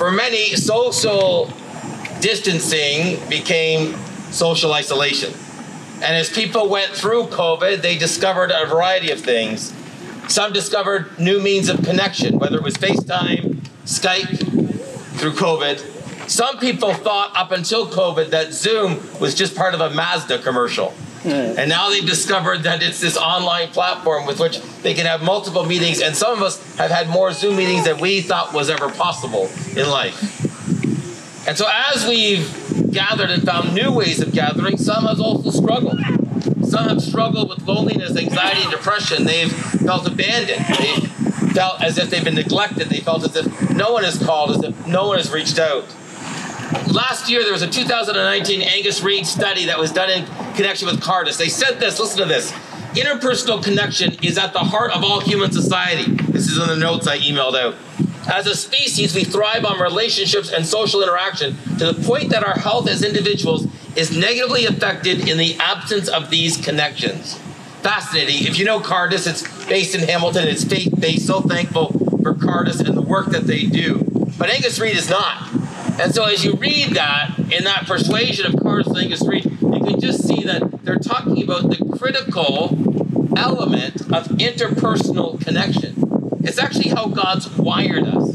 For many, social distancing became social isolation. And as people went through COVID, they discovered a variety of things. Some discovered new means of connection, whether it was FaceTime, Skype, through COVID. Some people thought up until COVID that Zoom was just part of a Mazda commercial. And now they've discovered that it's this online platform with which they can have multiple meetings. And some of us have had more Zoom meetings than we thought was ever possible in life. And so, as we've gathered and found new ways of gathering, some have also struggled. Some have struggled with loneliness, anxiety, and depression. They've felt abandoned. They've felt as if they've been neglected. They felt as if no one has called, as if no one has reached out. Last year, there was a 2019 Angus Reid study that was done in connection with Cardus. They said this listen to this. Interpersonal connection is at the heart of all human society. This is in the notes I emailed out. As a species, we thrive on relationships and social interaction to the point that our health as individuals is negatively affected in the absence of these connections. Fascinating. If you know Cardus, it's based in Hamilton, it's faith based. So thankful for Cardus and the work that they do. But Angus Reid is not. And so as you read that, in that persuasion of Angus Reid, you can just see that they're talking about the critical element of interpersonal connection. It's actually how God's wired us.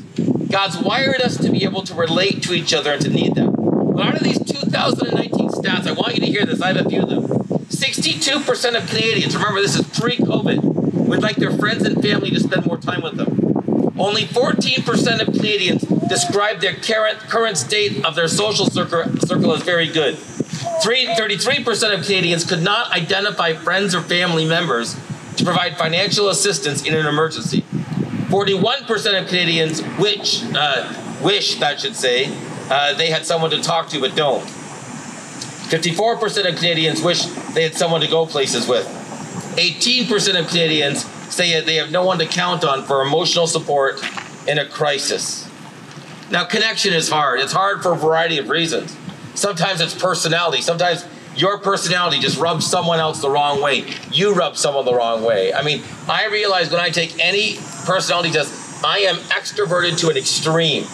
God's wired us to be able to relate to each other and to need them. But out of these 2019 stats, I want you to hear this. I have a few of them. 62% of Canadians, remember this is pre COVID, would like their friends and family to spend more time with them. Only 14% of Canadians describe their current, current state of their social circle, circle as very good. Three, 33% of Canadians could not identify friends or family members to provide financial assistance in an emergency. 41% of Canadians wish, uh, wish that should say, uh, they had someone to talk to but don't. 54% of Canadians wish they had someone to go places with. 18% of Canadians say they have no one to count on for emotional support in a crisis. Now, connection is hard. It's hard for a variety of reasons. Sometimes it's personality. Sometimes your personality just rubs someone else the wrong way. You rub someone the wrong way. I mean, I realize when I take any personality test, I am extroverted to an extreme.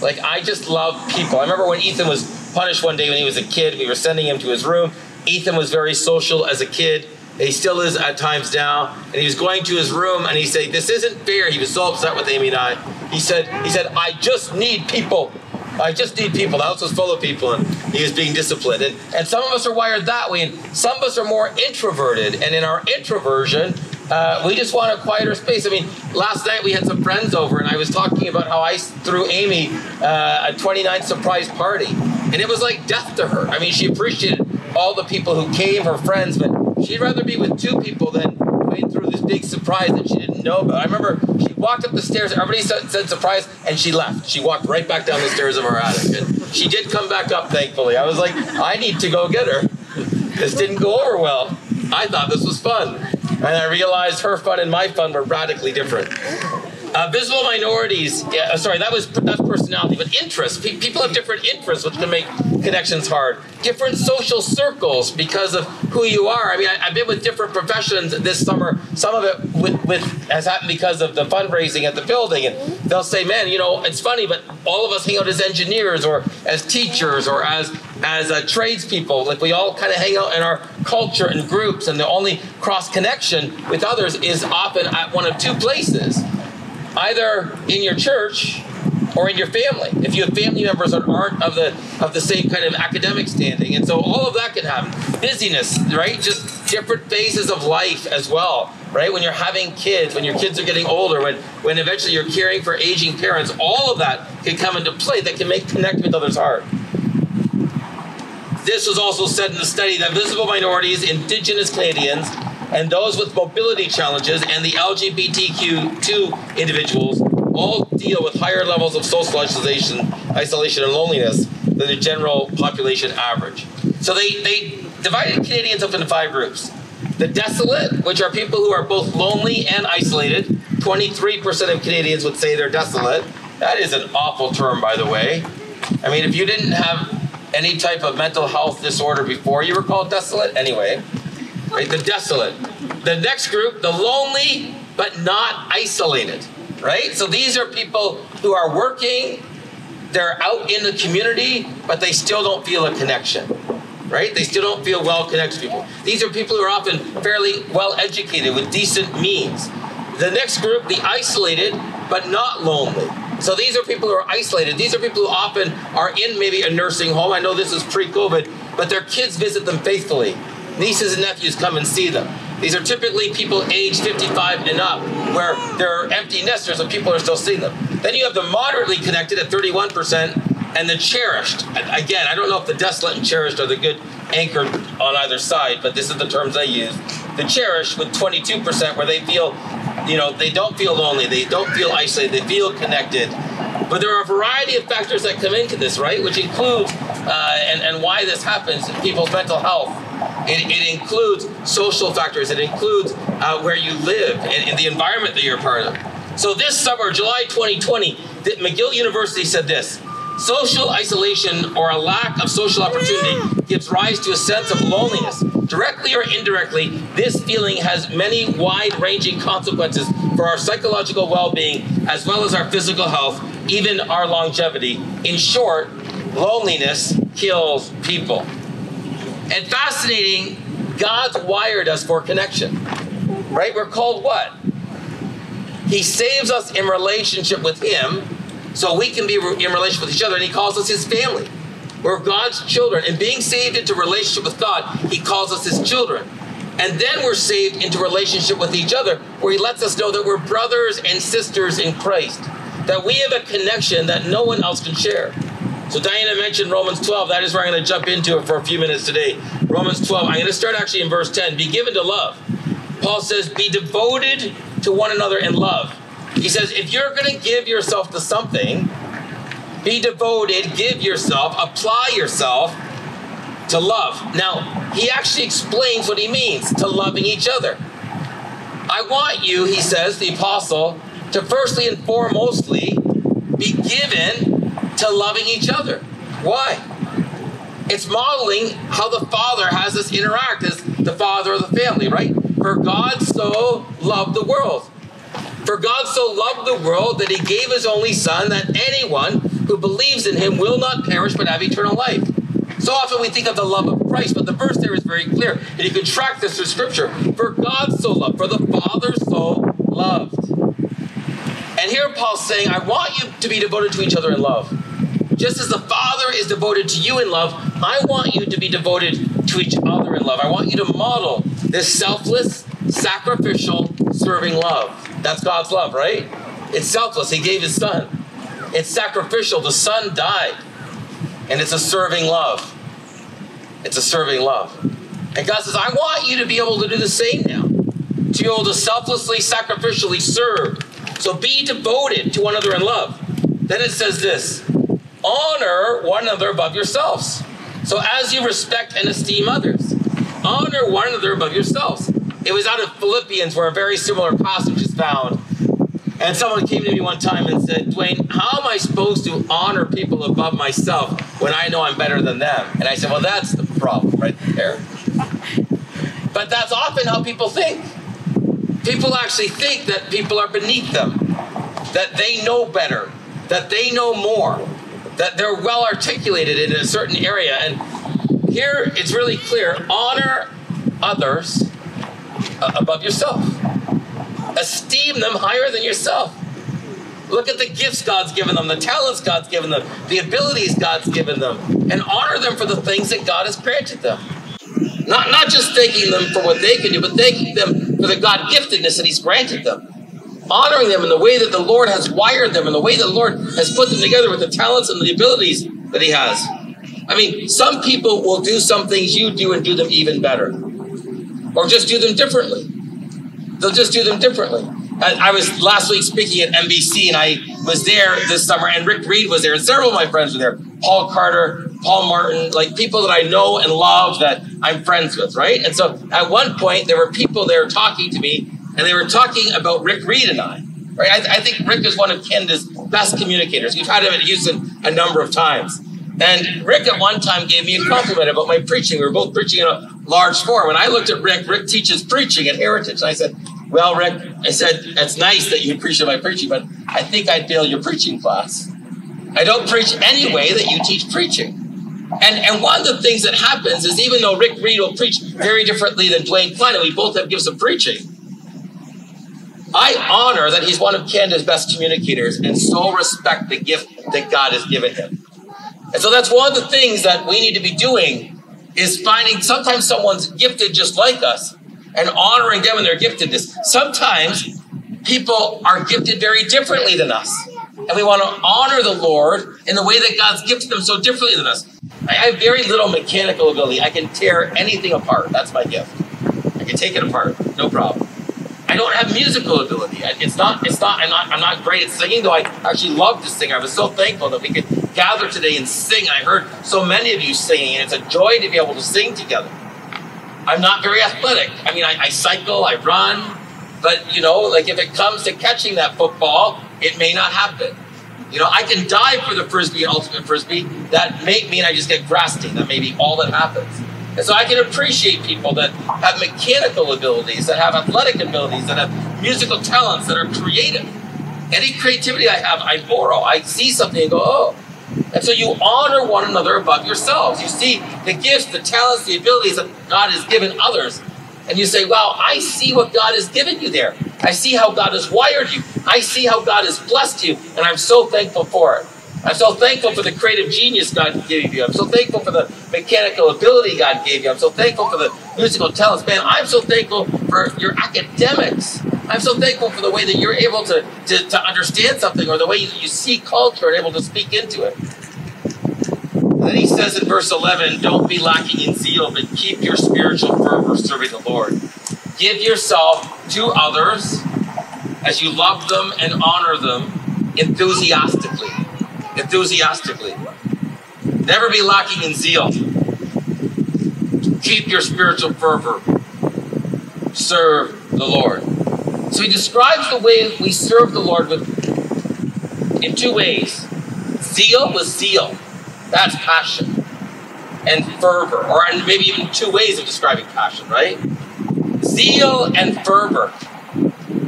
Like, I just love people. I remember when Ethan was punished one day when he was a kid, we were sending him to his room. Ethan was very social as a kid. He still is at times now. And he was going to his room and he said, This isn't fair. He was so upset with Amy and I. He said, he said, I just need people. I just need people. The house was full of people, and he was being disciplined. And, and some of us are wired that way, and some of us are more introverted. And in our introversion, uh, we just want a quieter space. I mean, last night we had some friends over, and I was talking about how I threw Amy uh, a 29th surprise party, and it was like death to her. I mean, she appreciated all the people who came, her friends, but she'd rather be with two people than went through this big surprise that she didn't know about. I remember she walked up the stairs, everybody said, surprise, and she left. She walked right back down the stairs of our attic. And she did come back up, thankfully. I was like, I need to go get her. This didn't go over well. I thought this was fun. And I realized her fun and my fun were radically different. Uh, visible minorities, yeah, uh, sorry, that was that's personality, but interests. Pe- people have different interests, which can make connections hard. Different social circles because of who you are. I mean, I, have been with different professions this summer. Some of it with, with has happened because of the fundraising at the building, and they'll say, "Man, you know, it's funny, but all of us hang out as engineers or as teachers or as as uh, tradespeople. Like we all kind of hang out in our culture and groups, and the only cross connection with others is often at one of two places." either in your church or in your family. If you have family members that aren't of the of the same kind of academic standing. And so all of that can happen. Busyness right? Just different phases of life as well right? When you're having kids when your kids are getting older when when eventually you're caring for aging parents all of that can come into play that can make connect with others hard this was also said in the study that visible minorities indigenous canadians and those with mobility challenges and the LGBTQ2 individuals all deal with higher levels of social isolation, isolation and loneliness than the general population average. So they, they divided Canadians up into five groups. The desolate, which are people who are both lonely and isolated. 23% of Canadians would say they're desolate. That is an awful term, by the way. I mean, if you didn't have any type of mental health disorder before you were called desolate, anyway, right? The desolate. The next group, the lonely but not isolated, right? So these are people who are working, they're out in the community, but they still don't feel a connection right? They still don't feel well connected to people. These are people who are often fairly well educated with decent means. The next group, the isolated but not lonely. So these are people who are isolated. These are people who often are in maybe a nursing home. I know this is pre COVID, but their kids visit them faithfully. Nieces and nephews come and see them. These are typically people aged 55 and up, where they're empty nesters and people are still seeing them. Then you have the moderately connected at 31%, and the cherished. Again, I don't know if the desolate and cherished are the good anchor on either side, but this is the terms I use. The cherished with 22%, where they feel, you know, they don't feel lonely, they don't feel isolated, they feel connected. But there are a variety of factors that come into this, right? Which includes, uh, and, and why this happens, in people's mental health. It, it includes social factors, it includes uh, where you live and, and the environment that you're part of. So this summer, July 2020, McGill University said this Social isolation or a lack of social opportunity gives rise to a sense of loneliness. Directly or indirectly, this feeling has many wide ranging consequences for our psychological well being as well as our physical health, even our longevity. In short, loneliness kills people. And fascinating, God's wired us for connection, right? We're called what? He saves us in relationship with Him so we can be in relationship with each other, and He calls us His family. We're God's children. And being saved into relationship with God, He calls us His children. And then we're saved into relationship with each other, where He lets us know that we're brothers and sisters in Christ, that we have a connection that no one else can share. So Diana mentioned Romans 12. That is where I'm going to jump into it for a few minutes today. Romans 12. I'm going to start actually in verse 10. Be given to love. Paul says, Be devoted to one another in love. He says, if you're going to give yourself to something, be devoted, give yourself, apply yourself to love. Now, he actually explains what he means to loving each other. I want you, he says, the apostle, to firstly and foremostly be given to loving each other. Why? It's modeling how the Father has us interact as the Father of the family, right? For God so loved the world for God so loved the world that he gave his only Son, that anyone who believes in him will not perish but have eternal life. So often we think of the love of Christ, but the verse there is very clear. And you can track this through Scripture. For God so loved, for the Father so loved. And here Paul's saying, I want you to be devoted to each other in love. Just as the Father is devoted to you in love, I want you to be devoted to each other in love. I want you to model this selfless, sacrificial, serving love. That's God's love, right? It's selfless. He gave his son. It's sacrificial. The son died. And it's a serving love. It's a serving love. And God says, I want you to be able to do the same now. To be able to selflessly, sacrificially serve. So be devoted to one another in love. Then it says this honor one another above yourselves. So as you respect and esteem others, honor one another above yourselves. It was out of Philippians where a very similar passage is found. And someone came to me one time and said, Dwayne, how am I supposed to honor people above myself when I know I'm better than them? And I said, well, that's the problem right there. But that's often how people think. People actually think that people are beneath them, that they know better, that they know more, that they're well articulated in a certain area. And here it's really clear honor others uh, above yourself. Esteem them higher than yourself. Look at the gifts God's given them, the talents God's given them, the abilities God's given them, and honor them for the things that God has granted them. Not, not just thanking them for what they can do, but thanking them for the God giftedness that He's granted them. Honoring them in the way that the Lord has wired them, in the way that the Lord has put them together with the talents and the abilities that He has. I mean, some people will do some things you do and do them even better or just do them differently. They'll just do them differently. I, I, was last week speaking at NBC, and I was there this summer, and Rick Reed was there, and several of my friends were there. Paul Carter, Paul Martin, like people that I know and love that I'm friends with, right? And so at one point, there were people there talking to me, and they were talking about Rick Reed and I. Right? I, I think Rick is one of Canada's best communicators. We've had him at Houston a number of times. And Rick at one time gave me a compliment about my preaching. We were both preaching in a large forum. And I looked at Rick, Rick teaches preaching at Heritage. And I said, Well, Rick, I said, it's nice that you appreciate my preaching, but I think I'd fail your preaching class. I don't preach any way that you teach preaching. And, and one of the things that happens is even though Rick Reed will preach very differently than Dwayne Klein, and we both have gifts of preaching, I honor that he's one of Canada's best communicators and so respect the gift that God has given him. And so that's one of the things that we need to be doing is finding sometimes someone's gifted just like us and honoring them and their giftedness. Sometimes people are gifted very differently than us. And we want to honor the Lord in the way that God's gifted them so differently than us. I have very little mechanical ability. I can tear anything apart. That's my gift. I can take it apart, no problem. Don't have musical ability. It's not. It's not. I'm not. I'm not great at singing, though. I actually love to sing. I was so thankful that we could gather today and sing. I heard so many of you singing, and it's a joy to be able to sing together. I'm not very athletic. I mean, I, I cycle, I run, but you know, like if it comes to catching that football, it may not happen. You know, I can dive for the frisbee, ultimate frisbee. That may mean I just get grasping. That may be all that happens. And so I can appreciate people that have mechanical abilities, that have athletic abilities, that have musical talents, that are creative. Any creativity I have, I borrow. I see something and go, oh. And so you honor one another above yourselves. You see the gifts, the talents, the abilities that God has given others. And you say, wow, I see what God has given you there. I see how God has wired you. I see how God has blessed you. And I'm so thankful for it. I'm so thankful for the creative genius God gave you. I'm so thankful for the mechanical ability God gave you. I'm so thankful for the musical talents. Man, I'm so thankful for your academics. I'm so thankful for the way that you're able to, to, to understand something or the way you, you see culture and able to speak into it. Then he says in verse 11, don't be lacking in zeal, but keep your spiritual fervor serving the Lord. Give yourself to others as you love them and honor them enthusiastically enthusiastically. Never be lacking in zeal. Keep your spiritual fervor. Serve the Lord. So he describes the way we serve the Lord with in two ways. Zeal with zeal. That's passion. And fervor, or maybe even two ways of describing passion, right? Zeal and fervor.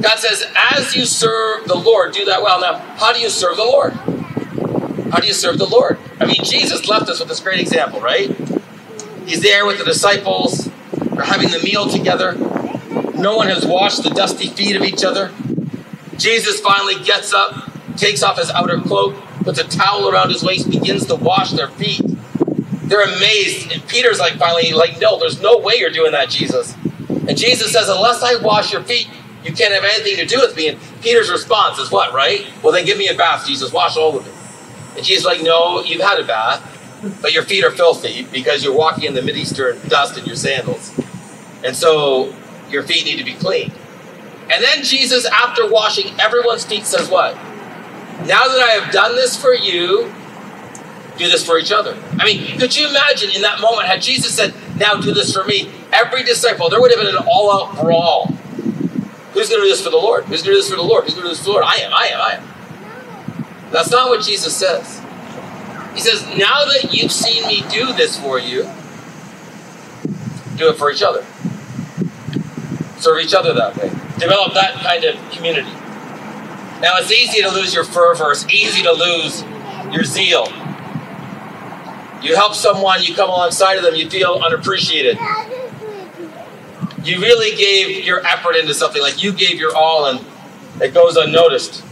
God says, as you serve the Lord, do that well. Now, how do you serve the Lord? How do you serve the Lord? I mean, Jesus left us with this great example, right? He's there with the disciples. They're having the meal together. No one has washed the dusty feet of each other. Jesus finally gets up, takes off his outer cloak, puts a towel around his waist, begins to wash their feet. They're amazed. And Peter's like, finally, like, no, there's no way you're doing that, Jesus. And Jesus says, unless I wash your feet, you can't have anything to do with me. And Peter's response is what, right? Well, then give me a bath, Jesus. Wash all of it. And she's like, No, you've had a bath, but your feet are filthy because you're walking in the Mideastern dust in your sandals. And so your feet need to be clean. And then Jesus, after washing everyone's feet, says, What? Now that I have done this for you, do this for each other. I mean, could you imagine in that moment had Jesus said, Now do this for me? Every disciple, there would have been an all out brawl. Who's going to do this for the Lord? Who's going to do this for the Lord? Who's going to do this for the Lord? I am, I am, I am. That's not what Jesus says. He says, now that you've seen me do this for you, do it for each other. Serve each other that way. Develop that kind of community. Now, it's easy to lose your fervor, it's easy to lose your zeal. You help someone, you come alongside of them, you feel unappreciated. You really gave your effort into something, like you gave your all, and it goes unnoticed.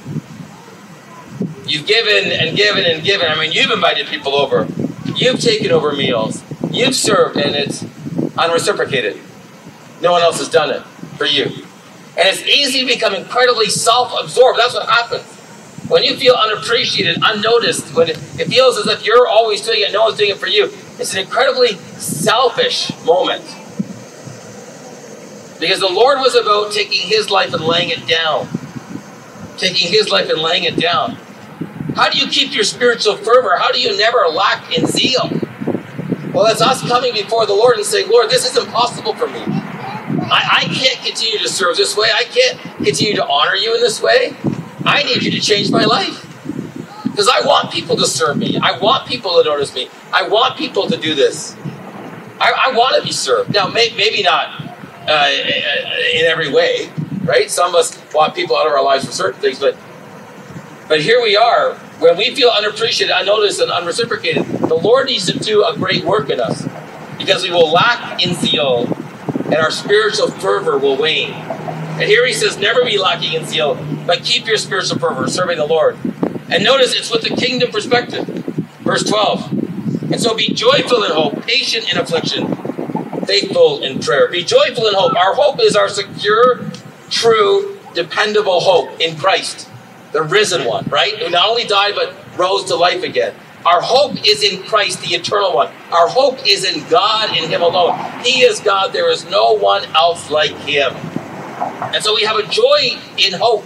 You've given and given and given. I mean, you've invited people over. You've taken over meals. You've served, and it's unreciprocated. No one else has done it for you. And it's easy to become incredibly self absorbed. That's what happens. When you feel unappreciated, unnoticed, when it, feels as if you're always doing it, no one's doing it for you, it's an incredibly selfish moment. Because the Lord was about taking his life and laying it down. Taking his life and laying it down. How do you keep your spiritual fervor? How do you never lack in zeal? Well, it's us coming before the Lord and saying, Lord, this is impossible for me. I, I can't continue to serve this way. I can't continue to honor you in this way. I need you to change my life. Because I want people to serve me. I want people to notice me. I want people to do this. I, I want to be served. Now, may, maybe not uh, in every way, right? Some of us want people out of our lives for certain things, but but here we are when we feel unappreciated, unnoticed, and unreciprocated, the Lord needs to do a great work in us because we will lack in zeal and our spiritual fervor will wane. And here he says, never be lacking in zeal, but keep your spiritual fervor, serving the Lord. And notice it's with the kingdom perspective. Verse 12. And so be joyful in hope, patient in affliction, faithful in prayer. Be joyful in hope. Our hope is our secure, true, dependable hope in Christ, the risen one, right? Who not only died, but rose to life again. Our hope is in Christ, the eternal one. Our hope is in God, in Him alone. He is God. There is no one else like Him. And so we have a joy in hope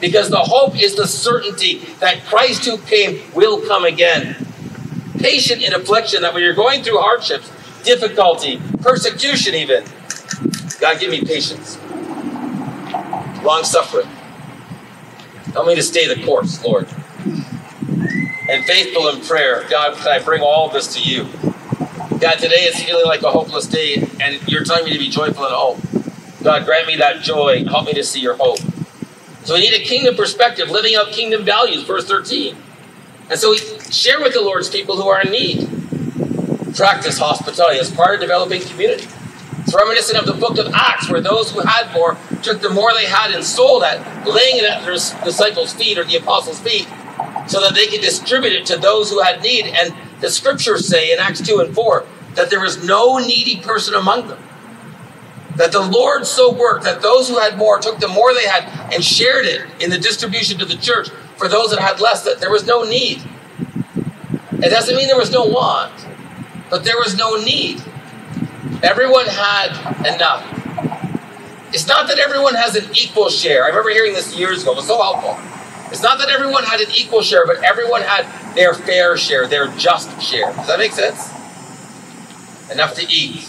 because the hope is the certainty that Christ who came will come again. Patient in affliction, that when you're going through hardships, difficulty, persecution, even, God, give me patience, long suffering. Help me to stay the course, Lord and faithful in prayer. God, can I bring all of this to you? God, today is feeling like a hopeless day, and you're telling me to be joyful and hope. God, grant me that joy. Help me to see your hope. So we need a kingdom perspective, living out kingdom values, verse 13. And so we share with the Lord's people who are in need. Practice hospitality as part of developing community. Reminiscent of the book of Acts, where those who had more took the more they had and sold it, laying it at their disciples' feet or the apostles' feet, so that they could distribute it to those who had need. And the scriptures say in Acts 2 and 4 that there was no needy person among them. That the Lord so worked that those who had more took the more they had and shared it in the distribution to the church for those that had less, that there was no need. It doesn't mean there was no want, but there was no need. Everyone had enough. It's not that everyone has an equal share. I remember hearing this years ago. It was so helpful. It's not that everyone had an equal share, but everyone had their fair share, their just share. Does that make sense? Enough to eat,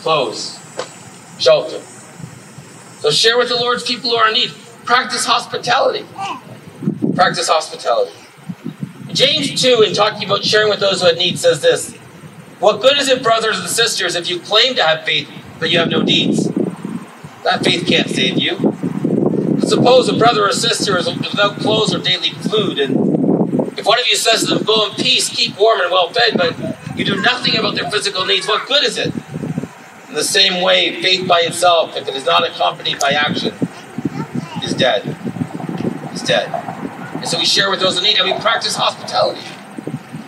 clothes, shelter. So share with the Lord's people who are in need. Practice hospitality. Practice hospitality. James 2, in talking about sharing with those who had need, says this What good is it, brothers and sisters, if you claim to have faith, but you have no deeds? That faith can't save you. Suppose a brother or sister is without clothes or daily food, and if one of you says to them, Go in peace, keep warm and well fed, but you do nothing about their physical needs, what good is it? In the same way, faith by itself, if it is not accompanied by action, is dead. Is dead. And so we share with those in need and we practice hospitality.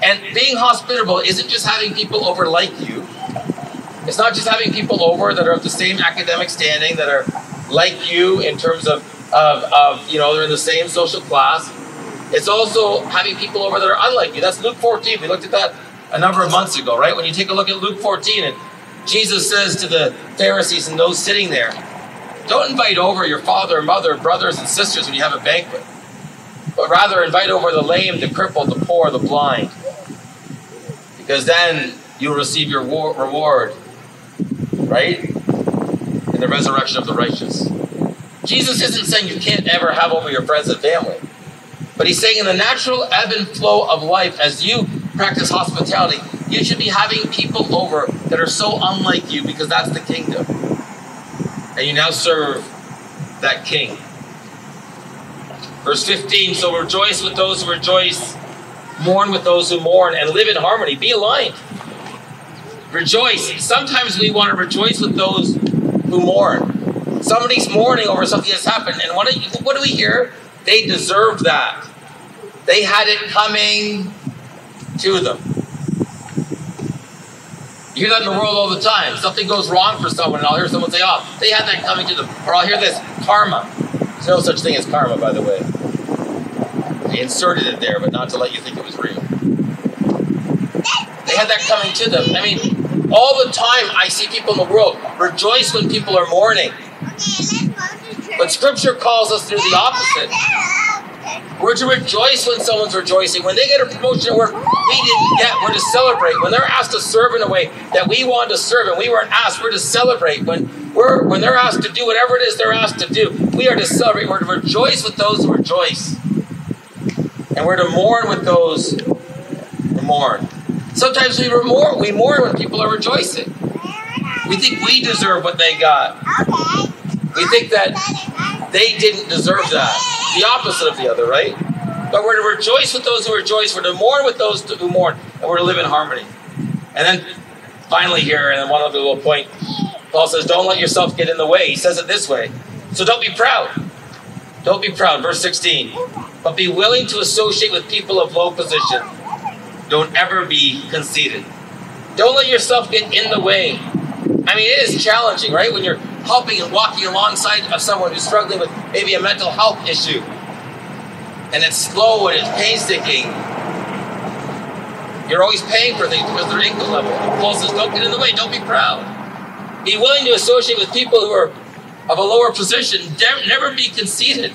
And being hospitable isn't just having people over like you. It's not just having people over that are of the same academic standing, that are like you in terms of of, of you know, they're in the same social class. It's also having people over that are unlike you. That's Luke 14. We looked at that a number of months ago, right? When you take a look at Luke 14, and Jesus says to the Pharisees and those sitting there, don't invite over your father, mother, brothers, and sisters when you have a banquet, but rather invite over the lame, the crippled, the poor, the blind, because then you'll receive your reward, right? In the resurrection of the righteous. Jesus isn't saying you can't ever have over your friends and family. But he's saying in the natural ebb and flow of life, as you practice hospitality, you should be having people over that are so unlike you because that's the kingdom. And you now serve that king. Verse 15 So rejoice with those who rejoice, mourn with those who mourn, and live in harmony. Be aligned. Rejoice. Sometimes we want to rejoice with those who mourn. Somebody's mourning over something that's happened. And what do, you, what do we hear? They deserve that. They had it coming to them. You hear that in the world all the time. Something goes wrong for someone, and I'll hear someone say, Oh, they had that coming to them. Or I'll hear this karma. There's no such thing as karma, by the way. They inserted it there, but not to let you think it was real. They had that coming to them. I mean, all the time I see people in the world rejoice when people are mourning. But Scripture calls us to the opposite. We're to rejoice when someone's rejoicing. When they get a promotion at work we didn't get, we're to celebrate. When they're asked to serve in a way that we want to serve and we weren't asked, we're to celebrate. When we're when they're asked to do whatever it is they're asked to do, we are to celebrate. We're to rejoice with those who rejoice. And we're to mourn with those who mourn. Sometimes we mourn, we mourn when people are rejoicing. We think we deserve what they got. We think that they didn't deserve that. The opposite of the other, right? But we're to rejoice with those who rejoice, we're to mourn with those who mourn, and we're to live in harmony. And then finally, here, and then one other little point, Paul says, Don't let yourself get in the way. He says it this way. So don't be proud. Don't be proud. Verse 16. But be willing to associate with people of low position. Don't ever be conceited. Don't let yourself get in the way. I mean, it is challenging, right? When you're helping and walking alongside of someone who's struggling with maybe a mental health issue. And it's slow and it's painstaking. You're always paying for things because they're income level. Paul says, don't get in the way, don't be proud. Be willing to associate with people who are of a lower position. Never be conceited.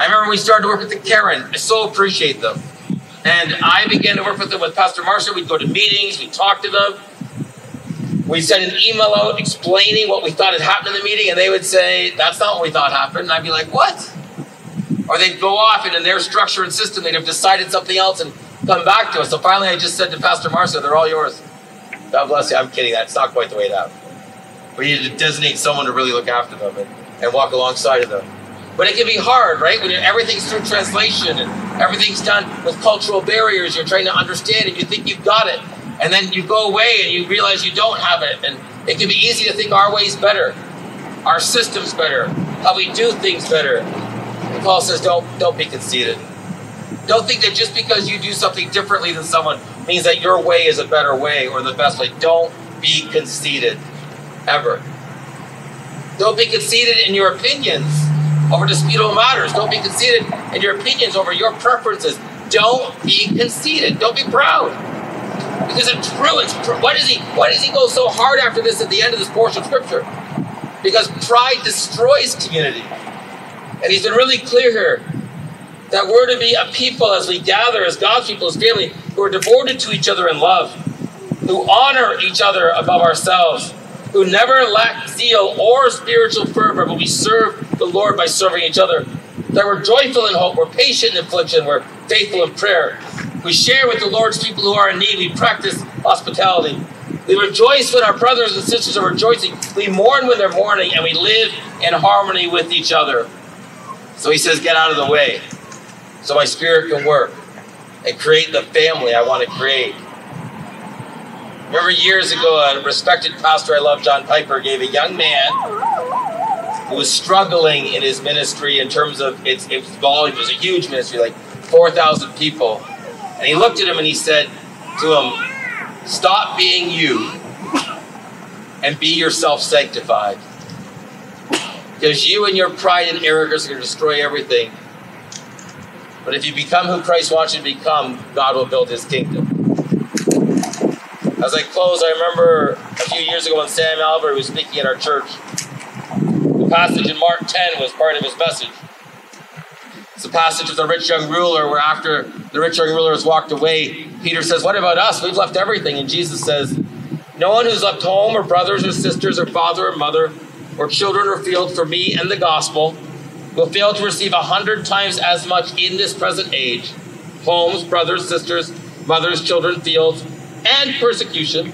I remember when we started to work with the Karen. I so appreciate them. And I began to work with them with Pastor Marshall. We'd go to meetings, we'd talk to them. We sent an email out explaining what we thought had happened in the meeting, and they would say, That's not what we thought happened. And I'd be like, What? Or they'd go off and in their structure and system, they'd have decided something else and come back to us. So finally, I just said to Pastor Marcia, They're all yours. God bless you. I'm kidding. That's not quite the way it happened. We need to designate someone to really look after them and, and walk alongside of them. But it can be hard, right? When everything's through translation and everything's done with cultural barriers, you're trying to understand and you think you've got it. And then you go away and you realize you don't have it. And it can be easy to think our way's better, our system's better, how we do things better. And Paul says, don't, don't be conceited. Don't think that just because you do something differently than someone means that your way is a better way or the best way. Don't be conceited, ever. Don't be conceited in your opinions over disputable matters. Don't be conceited in your opinions over your preferences. Don't be conceited. Don't be proud. Because it's true. It's true. Why does he? Why does he go so hard after this at the end of this portion of scripture? Because pride destroys community, and he's been really clear here that we're to be a people as we gather as God's people, as family, who are devoted to each other in love, who honor each other above ourselves, who never lack zeal or spiritual fervor, but we serve the Lord by serving each other. That we're joyful in hope, we're patient in affliction, we're faithful in prayer. We share with the Lord's people who are in need, we practice hospitality. We rejoice when our brothers and sisters are rejoicing. We mourn when they're mourning, and we live in harmony with each other. So he says, Get out of the way so my spirit can work and create the family I want to create. Remember years ago, a respected pastor I love, John Piper, gave a young man who was struggling in his ministry in terms of its, its volume. It was a huge ministry, like 4,000 people. And he looked at him and he said to him, Stop being you and be yourself sanctified. Because you and your pride and arrogance are going to destroy everything. But if you become who Christ wants you to become, God will build his kingdom. As I close, I remember a few years ago when Sam Allberry was speaking at our church. Passage in Mark 10 was part of his message. It's the passage of the rich young ruler where after the rich young ruler has walked away, Peter says, What about us? We've left everything. And Jesus says, No one who's left home or brothers or sisters or father or mother or children or field for me and the gospel will fail to receive a hundred times as much in this present age homes, brothers, sisters, mothers, children, fields, and persecution,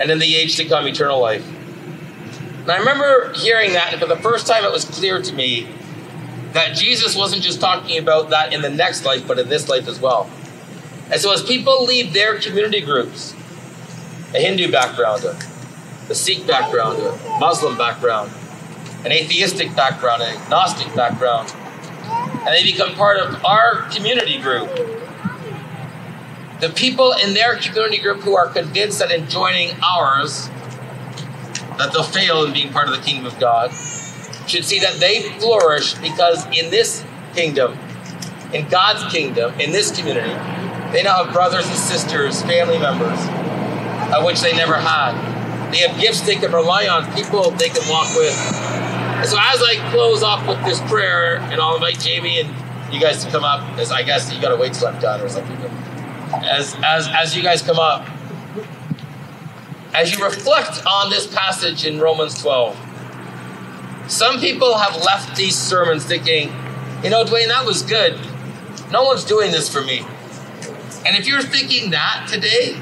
and in the age to come, eternal life. And I remember hearing that, and for the first time, it was clear to me that Jesus wasn't just talking about that in the next life, but in this life as well. And so, as people leave their community groups, a Hindu background, a Sikh background, a Muslim background, an atheistic background, an agnostic background, and they become part of our community group. The people in their community group who are convinced that in joining ours, that they'll fail in being part of the kingdom of God, should see that they flourish because in this kingdom, in God's kingdom, in this community, they now have brothers and sisters, family members, of which they never had. They have gifts they can rely on, people they can walk with, so as I close off with this prayer, and I'll invite Jamie and you guys to come up, as I guess you gotta wait till I'm done or something. As as as you guys come up, as you reflect on this passage in Romans 12, some people have left these sermons thinking, you know, Dwayne, that was good. No one's doing this for me. And if you're thinking that today,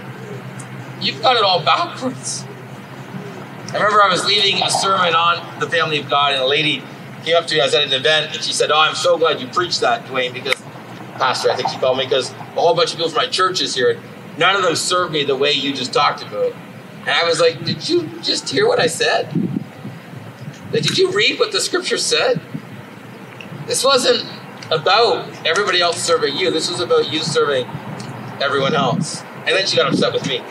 you've got it all backwards. I remember I was leading a sermon on the family of God, and a lady came up to me. I was at an event, and she said, "Oh, I'm so glad you preached that, Dwayne, because pastor, I think she called me, because a whole bunch of people from my church is here, and none of them served me the way you just talked about." And I was like, "Did you just hear what I said? Like, did you read what the scripture said? This wasn't about everybody else serving you. This was about you serving everyone else." And then she got upset with me.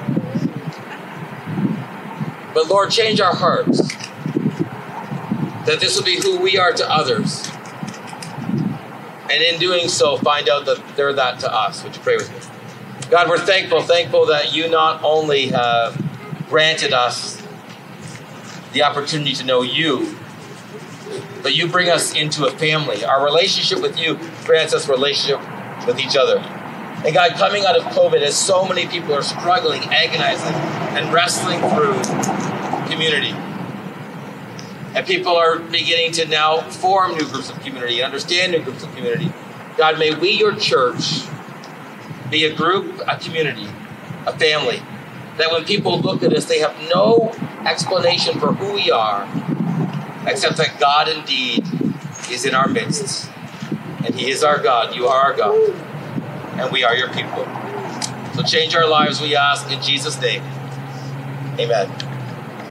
But Lord, change our hearts that this will be who we are to others. And in doing so, find out that they're that to us. Would you pray with me? God, we're thankful, thankful that you not only have granted us the opportunity to know you, but you bring us into a family. Our relationship with you grants us relationship with each other. And God, coming out of COVID, as so many people are struggling, agonizing, and wrestling through community. And people are beginning to now form new groups of community and understand new groups of community. God, may we, your church, be a group, a community, a family, that when people look at us, they have no explanation for who we are, except that God indeed is in our midst. And He is our God. You are our God. And we are your people. So change our lives, we ask, in Jesus' name. Amen.